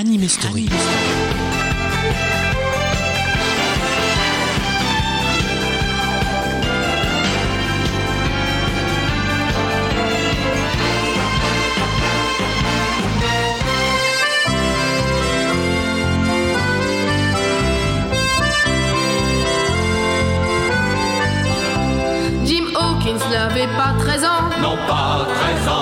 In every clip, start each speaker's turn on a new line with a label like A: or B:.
A: Anime Story.
B: Jim Hawkins n'avait pas 13 ans.
C: Non pas 13 ans,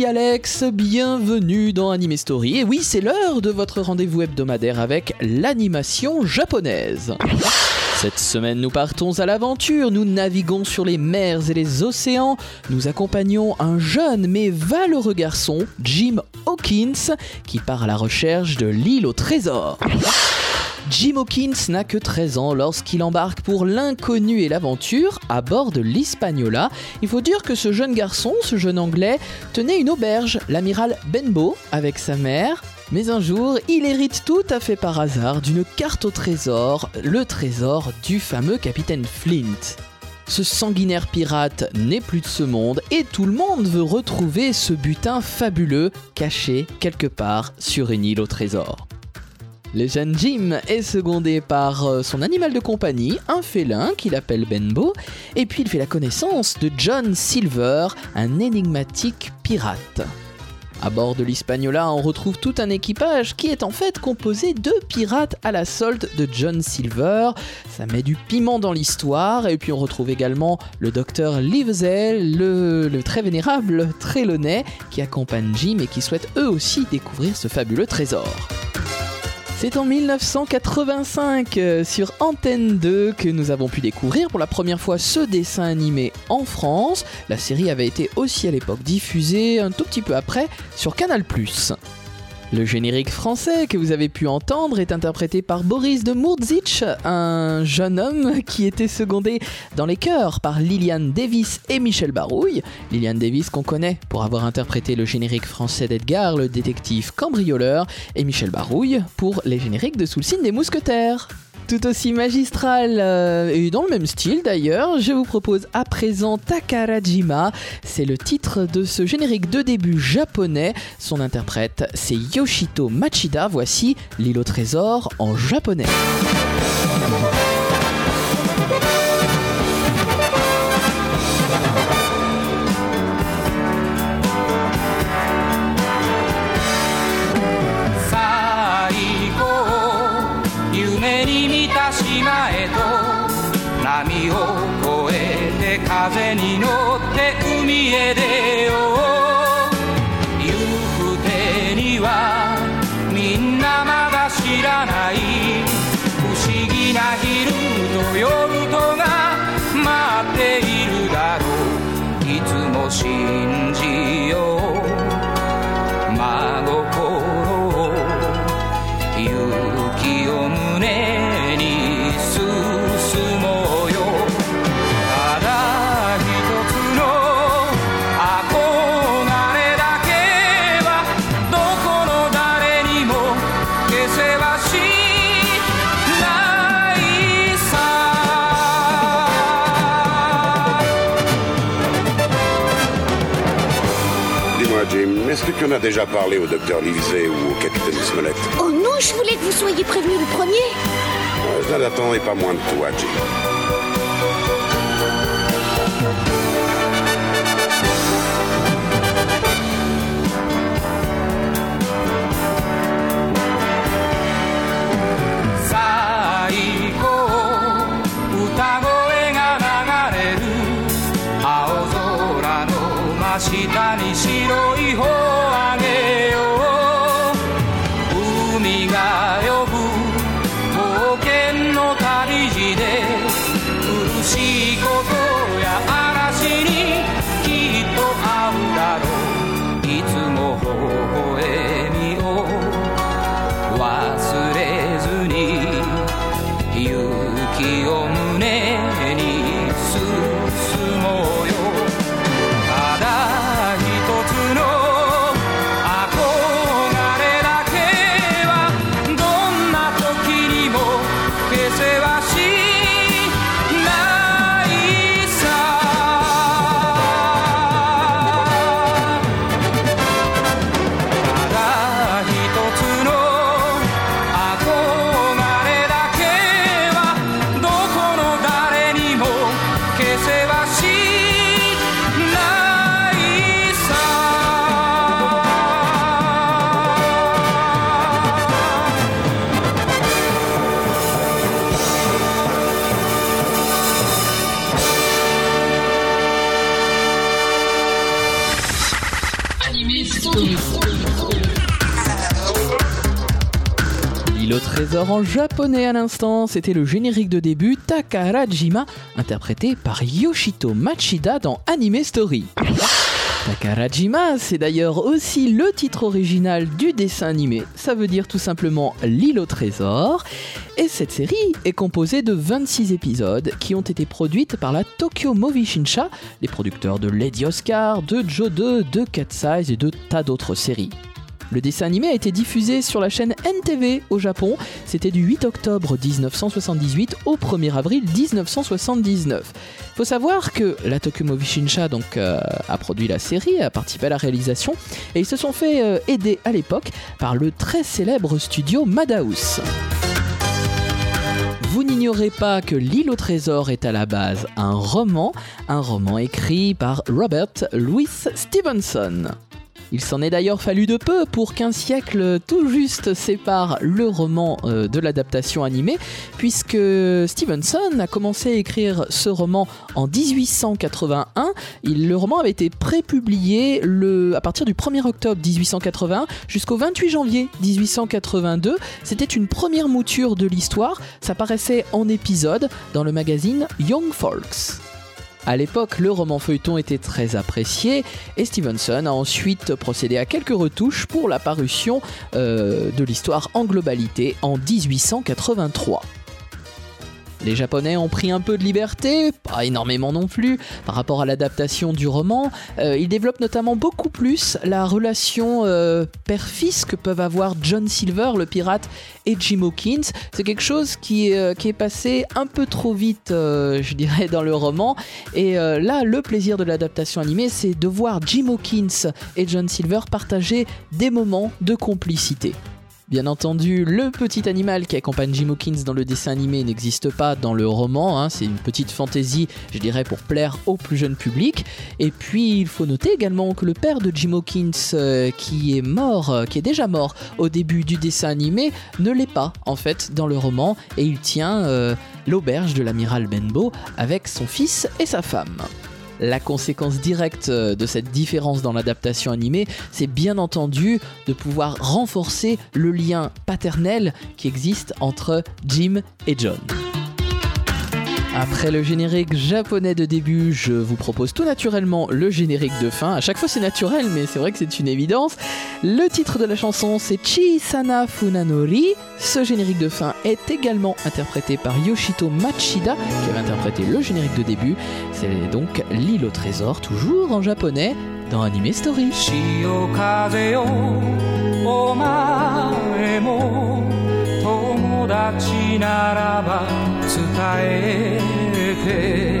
D: Alex, bienvenue dans Anime Story. Et oui, c'est l'heure de votre rendez-vous hebdomadaire avec l'animation japonaise. Cette semaine, nous partons à l'aventure, nous naviguons sur les mers et les océans, nous accompagnons un jeune mais valeureux garçon, Jim Hawkins, qui part à la recherche de l'île au trésor. Jim Hawkins n'a que 13 ans lorsqu'il embarque pour l'inconnu et l'aventure à bord de l'Hispaniola. Il faut dire que ce jeune garçon, ce jeune anglais, tenait une auberge, l'amiral Benbow, avec sa mère. Mais un jour, il hérite tout à fait par hasard d'une carte au trésor, le trésor du fameux capitaine Flint. Ce sanguinaire pirate n'est plus de ce monde et tout le monde veut retrouver ce butin fabuleux caché quelque part sur une île au trésor. Le jeune Jim est secondé par euh, son animal de compagnie, un félin qu'il appelle Benbow, et puis il fait la connaissance de John Silver, un énigmatique pirate. À bord de l'Hispaniola, on retrouve tout un équipage qui est en fait composé de pirates à la solde de John Silver. Ça met du piment dans l'histoire. Et puis on retrouve également le docteur Livesey, le, le très vénérable Trelawney, qui accompagne Jim et qui souhaite eux aussi découvrir ce fabuleux trésor. C'est en 1985 euh, sur Antenne 2 que nous avons pu découvrir pour la première fois ce dessin animé en France. La série avait été aussi à l'époque diffusée un tout petit peu après sur Canal+. Le générique français que vous avez pu entendre est interprété par Boris de Murdzich, un jeune homme qui était secondé dans les chœurs par Liliane Davis et Michel Barouille. Liliane Davis qu'on connaît pour avoir interprété le générique français d'Edgar, le détective cambrioleur, et Michel Barouille pour les génériques de Sous le signe des mousquetaires. Tout aussi magistral euh, et dans le même style d'ailleurs, je vous propose à présent Takarajima. C'est le titre de ce générique de début japonais. Son interprète, c'est Yoshito Machida. Voici l'île au trésor en japonais.
E: 波を越えて風に乗って海へ出よう。行く手にはみんなまだ知らない不思議な昼と夜とが待っているだろう。いつも信じよう。
F: Tu en as déjà parlé au docteur Livesey ou au capitaine Smollett
G: Oh non, je voulais que vous soyez prévenu le premier.
F: Euh, Je n'en attendais pas moins de toi, Jim.
E: 「最後
D: Trésor en japonais à l'instant, c'était le générique de début Takarajima, interprété par Yoshito Machida dans Anime Story. Takarajima, c'est d'ailleurs aussi le titre original du dessin animé, ça veut dire tout simplement l'île au trésor. Et cette série est composée de 26 épisodes qui ont été produites par la Tokyo Movie Shinsha, les producteurs de Lady Oscar, de Joe 2, de Cat Size et de tas d'autres séries. Le dessin animé a été diffusé sur la chaîne NTV au Japon. C'était du 8 octobre 1978 au 1er avril 1979. Faut savoir que la Tokyo Movie Shinsha donc, euh, a produit la série, a participé à la réalisation, et ils se sont fait euh, aider à l'époque par le très célèbre studio Madhouse. Vous n'ignorez pas que L'île au trésor est à la base un roman, un roman écrit par Robert Louis Stevenson. Il s'en est d'ailleurs fallu de peu pour qu'un siècle tout juste sépare le roman euh, de l'adaptation animée, puisque Stevenson a commencé à écrire ce roman en 1881. Il- le roman avait été prépublié à partir du 1er octobre 1881 jusqu'au 28 janvier 1882. C'était une première mouture de l'histoire. Ça paraissait en épisode dans le magazine Young Folks. À l'époque, le roman feuilleton était très apprécié et Stevenson a ensuite procédé à quelques retouches pour la parution euh, de l'histoire en globalité en 1883. Les Japonais ont pris un peu de liberté, pas énormément non plus, par rapport à l'adaptation du roman. Euh, ils développent notamment beaucoup plus la relation euh, père-fils que peuvent avoir John Silver, le pirate, et Jim Hawkins. C'est quelque chose qui, euh, est passé un peu trop vite, je dirais, dans le roman. Et là, le plaisir de l'adaptation animée, c'est de voir Jim Hawkins et John Silver partager des moments de complicité. Bien entendu, le petit animal qui accompagne Jim Hawkins dans le dessin animé n'existe pas dans le roman, hein, c'est une petite fantaisie, je dirais, pour plaire au plus jeune public. Et puis, il faut noter également que le père de Jim Hawkins, euh, qui est mort, euh, qui est déjà mort au début du dessin animé, ne l'est pas, en fait, dans le roman, et il tient euh, l'auberge de l'amiral Benbow avec son fils et sa femme. La conséquence directe euh, de cette différence dans l'adaptation animée, c'est bien entendu de pouvoir renforcer le lien paternel qui existe entre Jim et John. Après le générique japonais de début, je vous propose tout naturellement le générique de fin. À chaque fois c'est naturel, mais c'est vrai que c'est une évidence. Le titre de la chanson c'est Chisana Funanori. Ce générique de fin est également interprété par Yoshito Machida, qui avait interprété le générique de début. C'est donc l'île au trésor, toujours en japonais, dans Anime Story.
E: 伝えて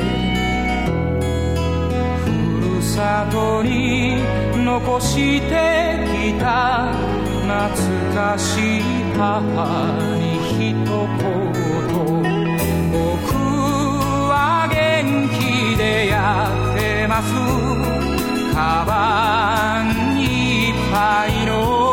E: ふるさとに残してきた懐かしい母に一言。僕は元気でやってます。カバンにいっぱいの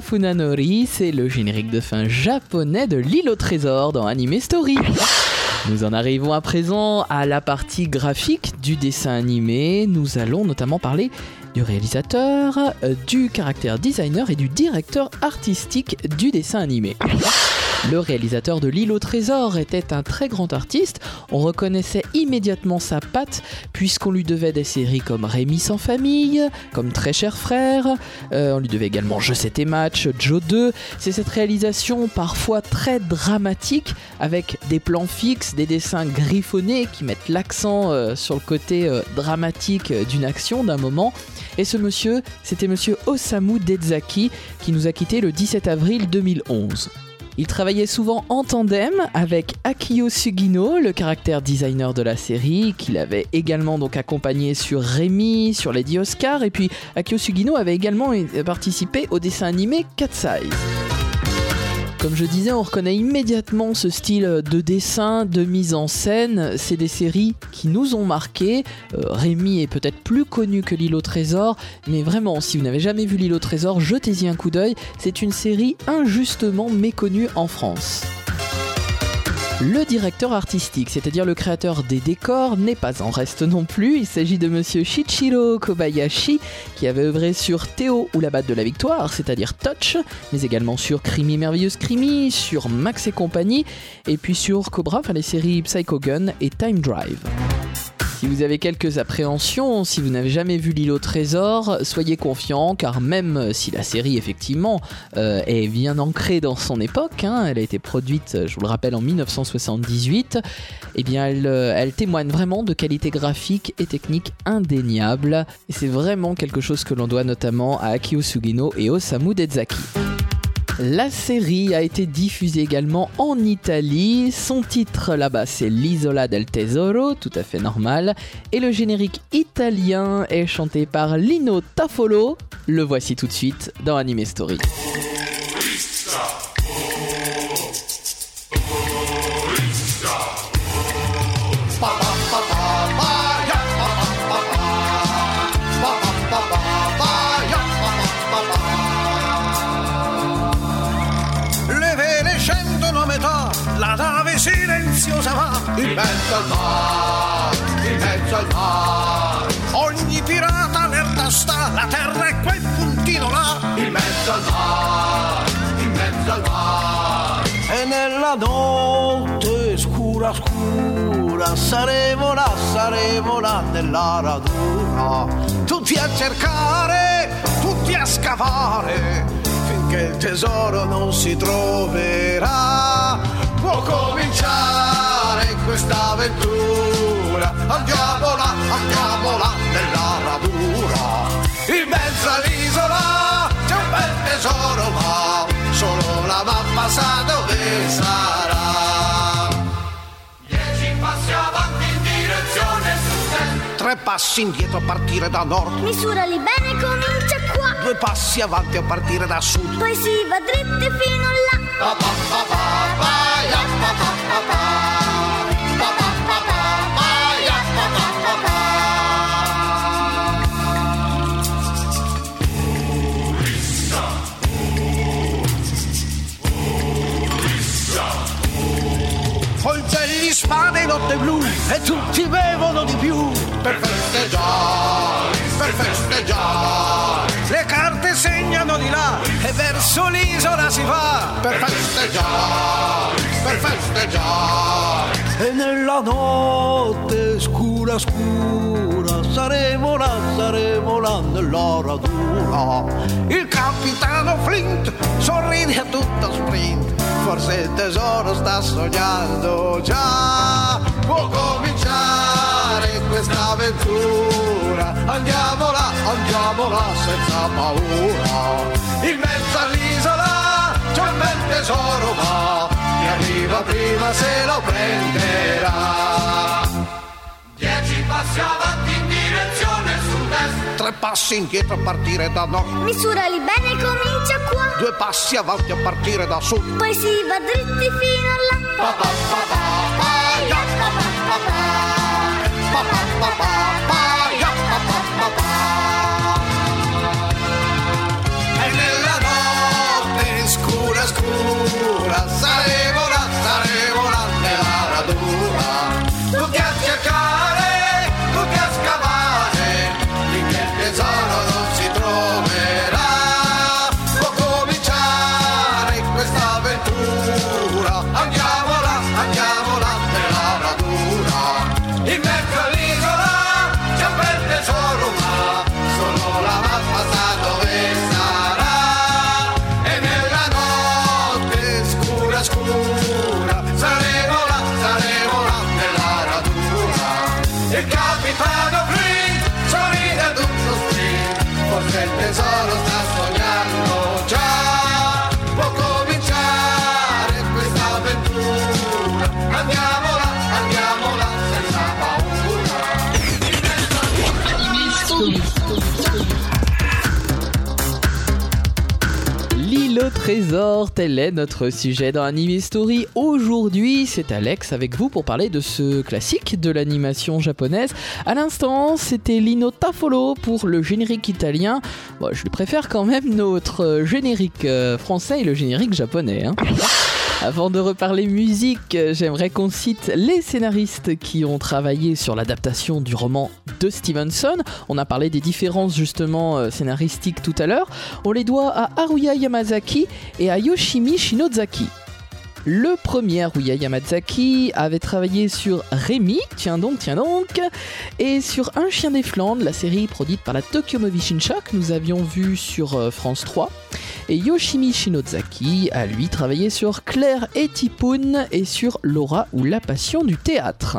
D: Funanori, c'est le générique de fin japonais de l'île au trésor dans Anime Story. Nous en arrivons à présent à la partie graphique du dessin animé. Nous allons notamment parler du réalisateur, euh, du caractère designer et du directeur artistique du dessin animé. Le réalisateur de L'île au trésor était un très grand artiste, on reconnaissait immédiatement sa patte puisqu'on lui devait des séries comme Rémi sans famille, comme Très cher frère, euh, on lui devait également Je sais tes matchs, Joe 2. C'est cette réalisation parfois très dramatique avec des plans fixes, des dessins griffonnés qui mettent l'accent euh, sur le côté euh, dramatique d'une action, d'un moment. Et ce monsieur, c'était monsieur Osamu Dezaki qui nous a quitté le 17 avril 2011. Il travaillait souvent en tandem avec Akio Sugino, le caractère designer de la série, qu'il avait également donc accompagné sur Rémi, sur Lady Oscar, et puis Akio Sugino avait également participé au dessin animé Cat Size. Comme je disais, on reconnaît immédiatement ce style de dessin, de mise en scène. C'est des séries qui nous ont marqués. Euh, Rémi est peut-être plus connu que L'île au trésor, mais vraiment, si vous n'avez jamais vu L'île au trésor, jetez-y un coup d'œil. C'est une série injustement méconnue en France. Le directeur artistique, c'est-à-dire le créateur des décors, n'est pas en reste non plus. Il s'agit de monsieur Shichiro Kobayashi, qui avait œuvré sur Théo ou la batte de la victoire, c'est-à-dire Touch, mais également sur Crimi Merveilleuse Crimi, sur Max et compagnie, et puis sur Cobra, enfin les séries Psycho Gun et Time Drive. Si vous avez quelques appréhensions, si vous n'avez jamais vu l'île au trésor, soyez confiants car même si la série effectivement euh, est bien ancrée dans son époque, hein, elle a été produite, je vous le rappelle, en 1978, eh bien elle, euh, elle témoigne vraiment de qualité graphique et technique indéniable. Et c'est vraiment quelque chose que l'on doit notamment à Akio Sugino et Osamu Dezaki. La série a été diffusée également en Italie. Son titre là-bas c'est L'Isola del Tesoro, tout à fait normal. Et le générique italien est chanté par Lino Tafolo. Le voici tout de suite dans Anime Story.
H: In mezzo al mare, in mezzo al mare. Ogni pirata allerta sta, la terra è quel puntino là, in mezzo al mare, in mezzo al mare. E nella notte scura scura saremo là, saremo là nella raduna, tutti a cercare, tutti a scavare finché il tesoro non si troverà. Può cominciare questa avventura. Andiamo là, andiamo là nella radura. In mezzo all'isola c'è un bel tesoro, ma solo la mappa sa dove sarà.
E: Dieci passi avanti in direzione sud-est.
H: Tre passi indietro a partire da nord,
G: Misurali bene, comincia qua.
H: due passi avanti a partire da sud.
G: Poi si va dritti fino là.
H: Pa, pa, pa, pa, pa, pa, pa, pa, pa. Pa, spade, notte blu e tutti bevono di più per festeggiare, per festeggiare. Le carte segnano di là e verso l'isola si va per festeggiare, per festeggiare. E nella notte scura scura saremo là, saremo là nella raduna. Il capitano Flint sorride a tutto sprint. Forse il tesoro sta sognando già. Può cominciare questa avventura. Andiamo là, andiamo là senza paura. In mezzo all'isola c'è un bel tesoro, ma chi arriva prima se lo prenderà. Tre passi indietro a partire da nord,
G: Misurali bene, comincia qua.
H: due passi avanti a partire da sud.
G: Poi si va dritti fino là.
H: Pa, pa, pa, pa, pa, pa, pa, pa. Pa,
D: trésor, tel est notre sujet dans Anime Story. Aujourd'hui, c'est Alex avec vous pour parler de ce classique de l'animation japonaise. À l'instant, c'était Lino Tafolo pour le générique italien. Je préfère quand même notre générique euh, français et le générique japonais. hein. Avant de reparler musique, j'aimerais qu'on cite les scénaristes qui ont travaillé sur l'adaptation du roman de Stevenson. On a parlé des différences justement euh, scénaristiques tout à l'heure. On les doit à Haruya Yamazaki et à Yoshimi Shinozaki. Le premier Haruya Yamazaki avait travaillé sur Rémi, tiens donc, tiens donc, et sur Un chien des Flandres, la série produite par la Tokyo Movie Shinsha que nous avions vue sur euh, France 3. Et Yoshimi Shinozaki a lui travaillé sur Claire et Tipoun et sur Laura ou la passion du théâtre.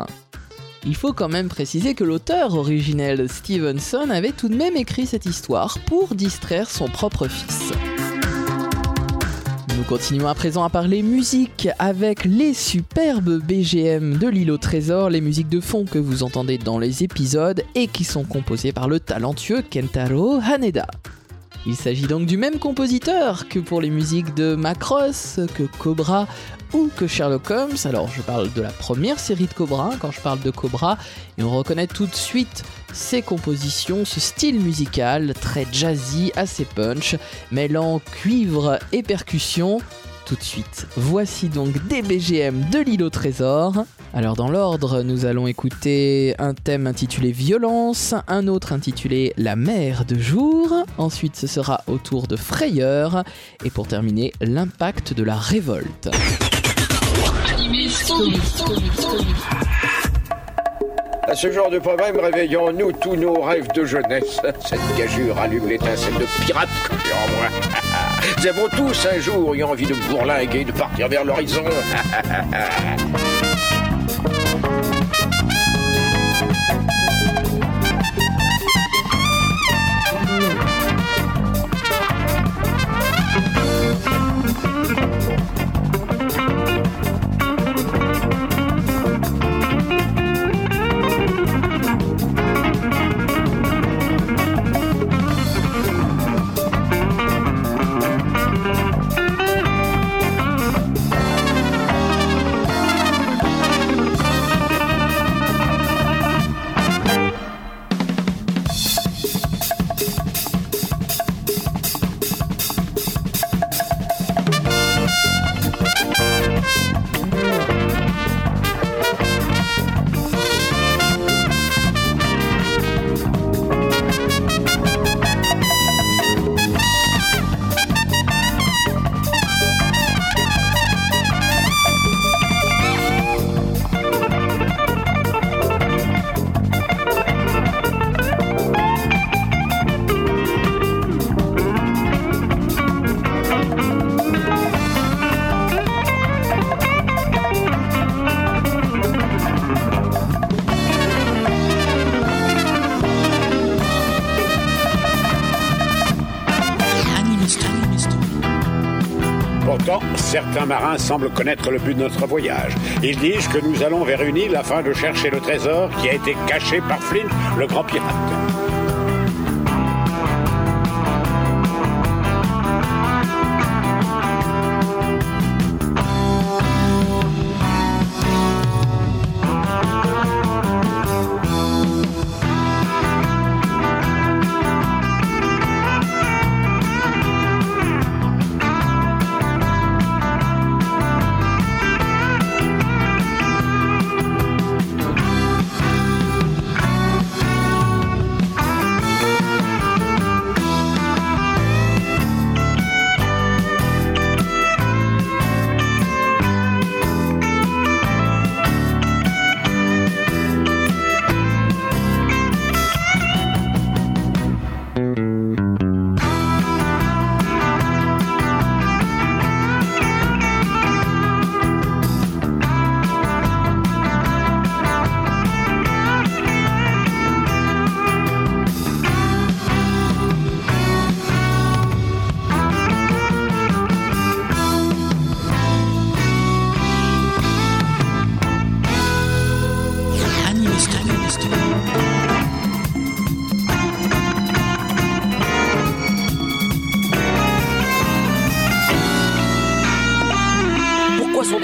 D: Il faut quand même préciser que l'auteur originel Stevenson avait tout de même écrit cette histoire pour distraire son propre fils. Nous continuons à présent à parler musique avec les superbes BGM de l'île au trésor, les musiques de fond que vous entendez dans les épisodes et qui sont composées par le talentueux Kentaro Haneda. Il s'agit donc du même compositeur que pour les musiques de Macross, que Cobra ou que Sherlock Holmes. Alors je parle de la première série de Cobra hein, quand je parle de Cobra et on reconnaît tout de suite ses compositions, ce style musical très jazzy, assez punch, mêlant cuivre et percussion. Tout de suite, voici donc des BGM de l'île au trésor. Alors dans l'ordre, nous allons écouter un thème intitulé Violence, un autre intitulé La mer de jour, ensuite ce sera au tour de Frayeur, et pour terminer, l'impact de la révolte.
I: À ce genre de problème, réveillons-nous tous nos rêves de jeunesse. Cette gageure allume l'étincelle de pirate que j'ai en moi. Nous avons tous un jour eu envie de bourlinguer de partir vers l'horizon. certains marins semblent connaître le but de notre voyage. Ils disent que nous allons vers une île afin de chercher le trésor qui a été caché par Flint, le grand pirate.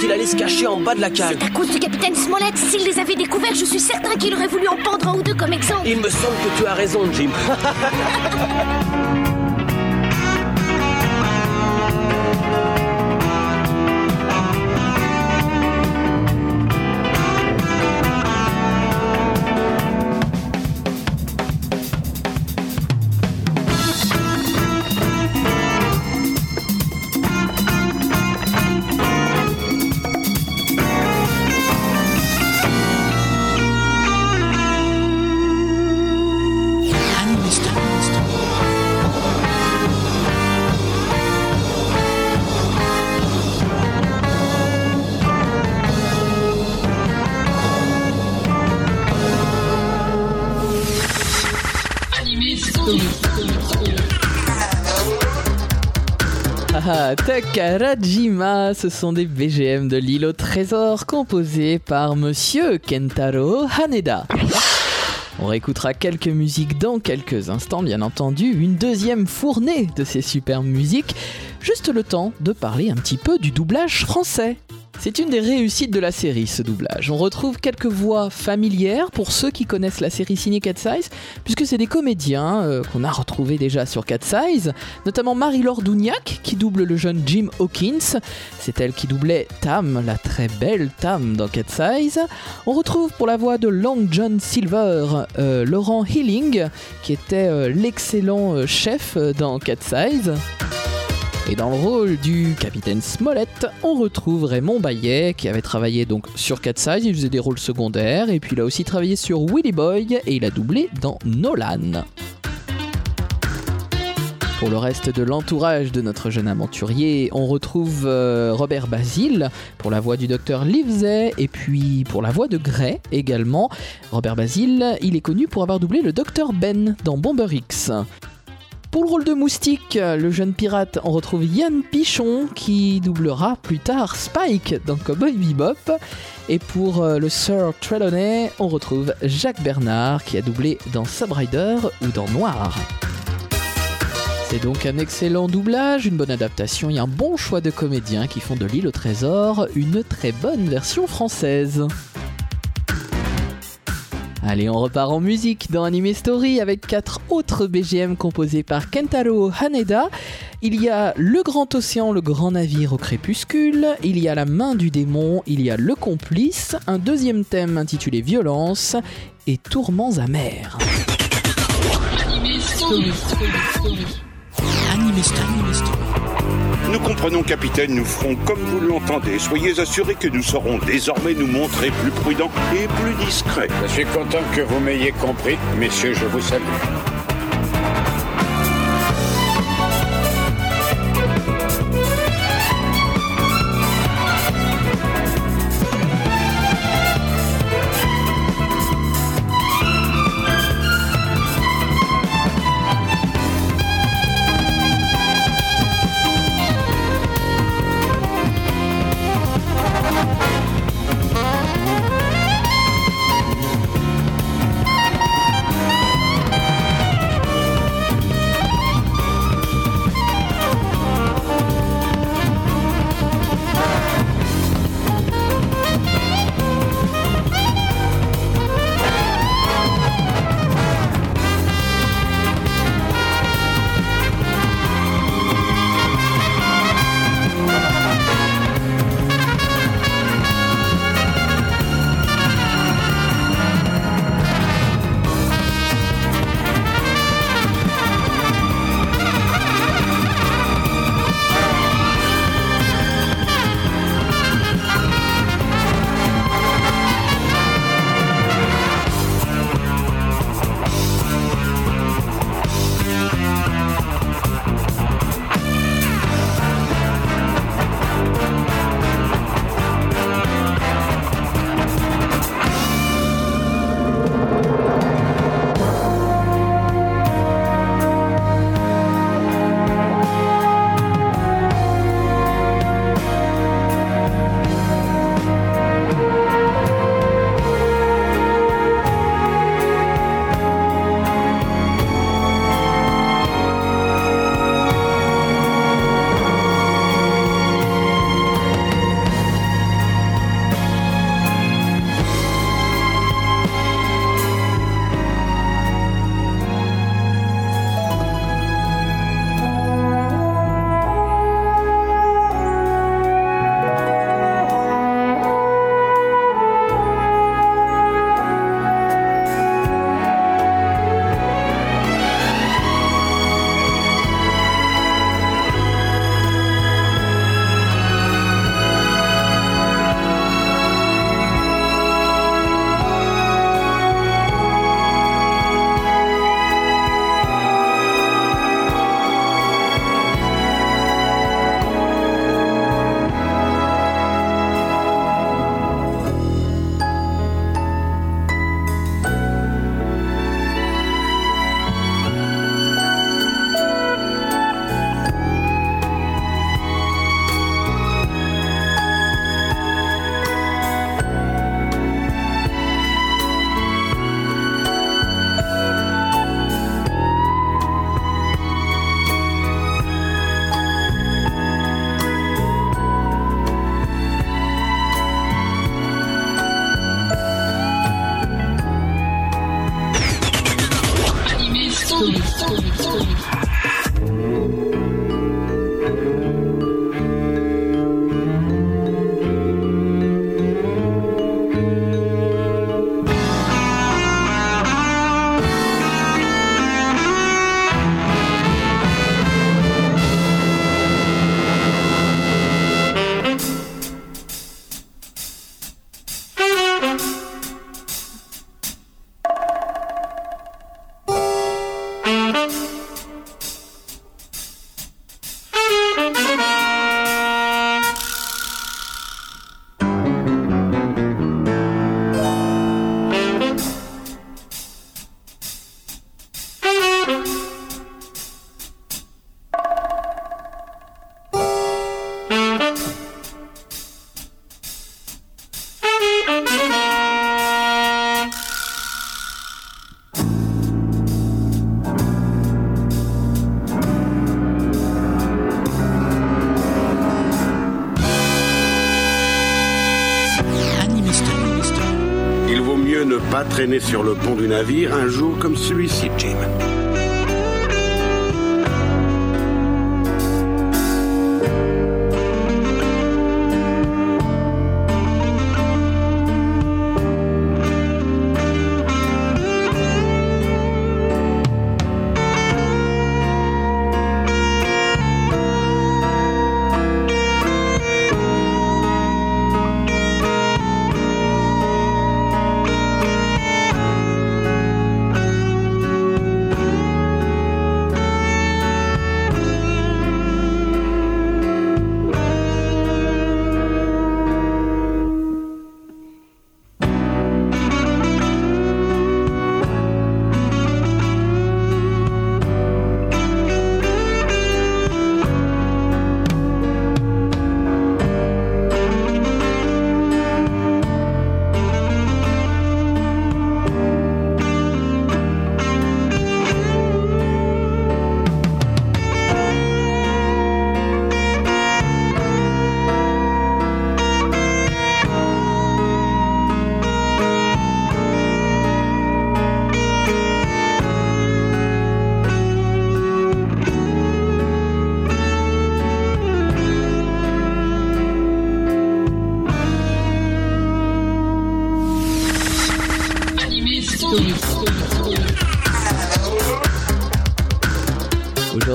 J: Se cacher en bas de la cale.
G: C'est à cause du capitaine Smollett. S'il les avait découverts, je suis certain qu'il aurait voulu en pendre un ou deux comme exemple.
J: Il me semble que tu as raison, Jim.
D: Takarajima, ce sont des BGM de l'île au trésor composés par monsieur Kentaro Haneda. On réécoutera quelques musiques dans quelques instants, bien entendu, une deuxième fournée de ces superbes musiques, juste le temps de parler un petit peu du doublage français. C'est une des réussites de la série, ce doublage. On retrouve quelques voix familières pour ceux qui connaissent la série ciné Cat Size, puisque c'est des comédiens euh, qu'on a retrouvés déjà sur Cat Size, notamment Marie-Laure Dougnac qui double le jeune Jim Hawkins. C'est elle qui doublait Tam, la très belle Tam dans Cat Size. On retrouve pour la voix de Long John Silver euh, Laurent Healing, qui était euh, l'excellent chef dans Cat Size. Et dans le rôle du capitaine Smollett, on retrouve Raymond Bayet qui avait travaillé donc sur Cat Size, il faisait des rôles secondaires et puis il a aussi travaillé sur Willy Boy et il a doublé dans Nolan. Pour le reste de l'entourage de notre jeune aventurier, on retrouve euh, Robert Basile pour la voix du docteur Livesey et puis pour la voix de Gray également. Robert Basile, il est connu pour avoir doublé le docteur Ben dans Bomber X. Pour le rôle de Moustique, le jeune pirate, on retrouve Yann Pichon qui doublera plus tard Spike dans Cowboy Bebop. Et pour euh, le Sir Trelawney, on retrouve Jacques Bernard qui a doublé dans Subrider ou dans Noir. C'est donc un excellent doublage, une bonne adaptation et un bon choix de comédiens qui font de l'île au trésor une très bonne version française. Allez, on repart en musique dans Anime Story avec quatre autres BGM composés par Kentaro Haneda. Il y a Le Grand Océan, le grand navire au crépuscule, il y a La main du démon, il y a Le complice, un deuxième thème intitulé Violence et Tourments amers.
F: Nous comprenons, capitaine, nous ferons comme vous l'entendez. Soyez assurés que nous saurons désormais nous montrer plus prudents et plus discrets.
I: Je suis content que vous m'ayez compris. Messieurs, je vous salue.
F: Feliz, feliz, feliz. Sur le pont du navire un jour comme celui-ci, Jim.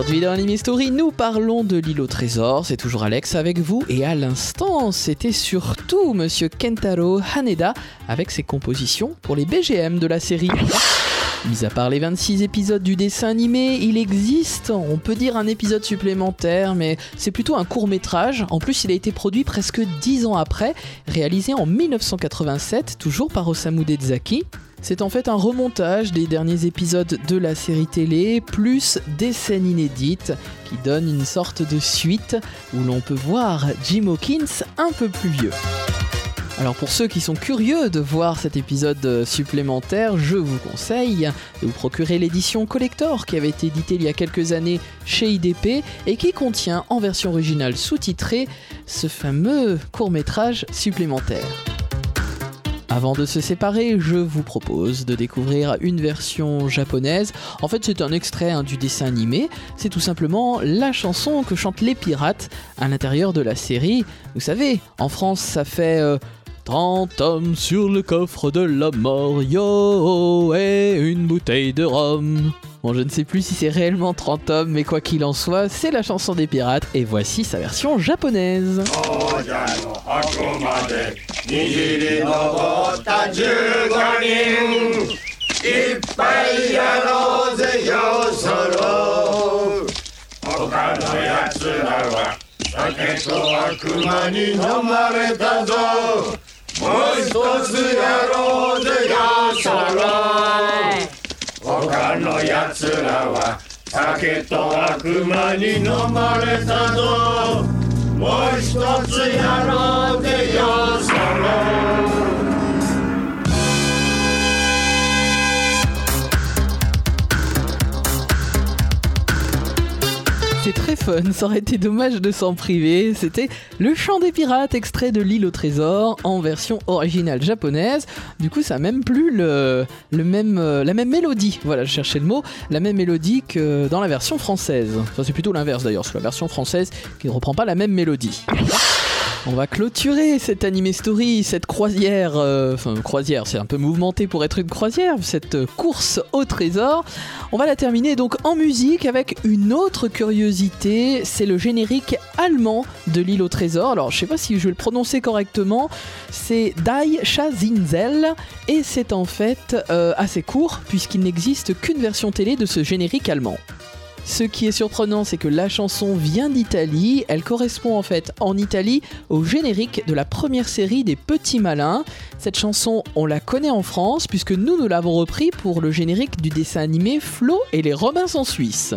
D: Aujourd'hui dans Anime Story, nous parlons de l'île au trésor. C'est toujours Alex avec vous. Et à l'instant, c'était surtout Monsieur Kentaro Haneda avec ses compositions pour les BGM de la série. Mis à part les 26 épisodes du dessin animé, il existe, on peut dire un épisode supplémentaire, mais c'est plutôt un court métrage. En plus, il a été produit presque 10 ans après, réalisé en 1987, toujours par Osamu Dezaki. C'est en fait un remontage des derniers épisodes de la série télé, plus des scènes inédites, qui donnent une sorte de suite où l'on peut voir Jim Hawkins un peu plus vieux. Alors pour ceux qui sont curieux de voir cet épisode supplémentaire, je vous conseille de vous procurer l'édition collector qui avait été éditée il y a quelques années chez IDP et qui contient en version originale sous-titrée ce fameux court métrage supplémentaire. Avant de se séparer, je vous propose de découvrir une version japonaise. En fait, c'est un extrait hein, du dessin animé. C'est tout simplement la chanson que chantent les pirates à l'intérieur de la série. Vous savez, en France, ça fait euh, 30 hommes sur le coffre de la mort, yo, et une bouteille de rhum. Bon, je ne sais plus si c'est réellement 30 hommes, mais quoi qu'il en soit, c'est la chanson des pirates, et voici sa version japonaise.
K: もう一つやろうぜよそろ他のやつらは酒と悪魔に飲まれたぞ。もう一つやろうぜよそろ
D: C'est très fun, ça aurait été dommage de s'en priver. C'était Le chant des pirates, extrait de l'île au trésor, en version originale japonaise. Du coup, ça a même plus le, le même, euh, la même mélodie. Voilà, je cherchais le mot. La même mélodie que dans la version française. Enfin, c'est plutôt l'inverse d'ailleurs, c'est la version française qui ne reprend pas la même mélodie. On va clôturer cette anime story, cette croisière, euh, enfin croisière, c'est un peu mouvementé pour être une croisière, cette course au trésor. On va la terminer donc en musique avec une autre curiosité, c'est le générique allemand de l'île au trésor. Alors je sais pas si je vais le prononcer correctement, c'est Die Schazinsel et c'est en fait euh, assez court puisqu'il n'existe qu'une version télé de ce générique allemand. Ce qui est surprenant, c'est que la chanson vient d'Italie. Elle correspond en fait en Italie au générique de la première série des Petits Malins. Cette chanson, on la connaît en France puisque nous, nous l'avons repris pour le générique du dessin animé Flo et les Robinson Suisses.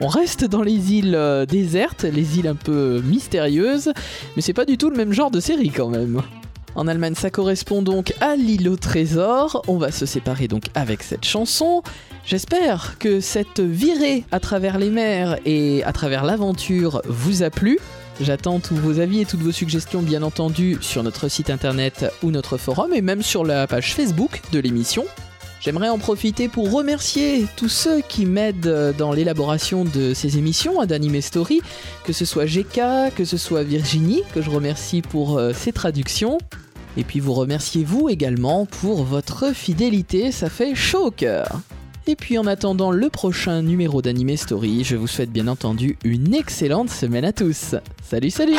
D: On reste dans les îles euh, désertes, les îles un peu mystérieuses, mais c'est pas du tout le même genre de série quand même. En Allemagne, ça correspond donc à l'île au trésor. On va se séparer donc avec cette chanson. J'espère que cette virée à travers les mers et à travers l'aventure vous a plu.
L: J'attends tous vos avis et toutes vos suggestions, bien entendu, sur notre site internet ou notre forum et même sur la page Facebook de l'émission. J'aimerais en profiter pour remercier tous ceux qui m'aident dans l'élaboration de ces émissions d'Anime Story, que ce soit GK, que ce soit Virginie, que je remercie pour euh, ses traductions. Et puis vous remerciez vous également pour votre fidélité, ça fait chaud au cœur. Et puis en attendant le prochain numéro d'Anime Story, je vous souhaite bien entendu une excellente semaine à tous. Salut salut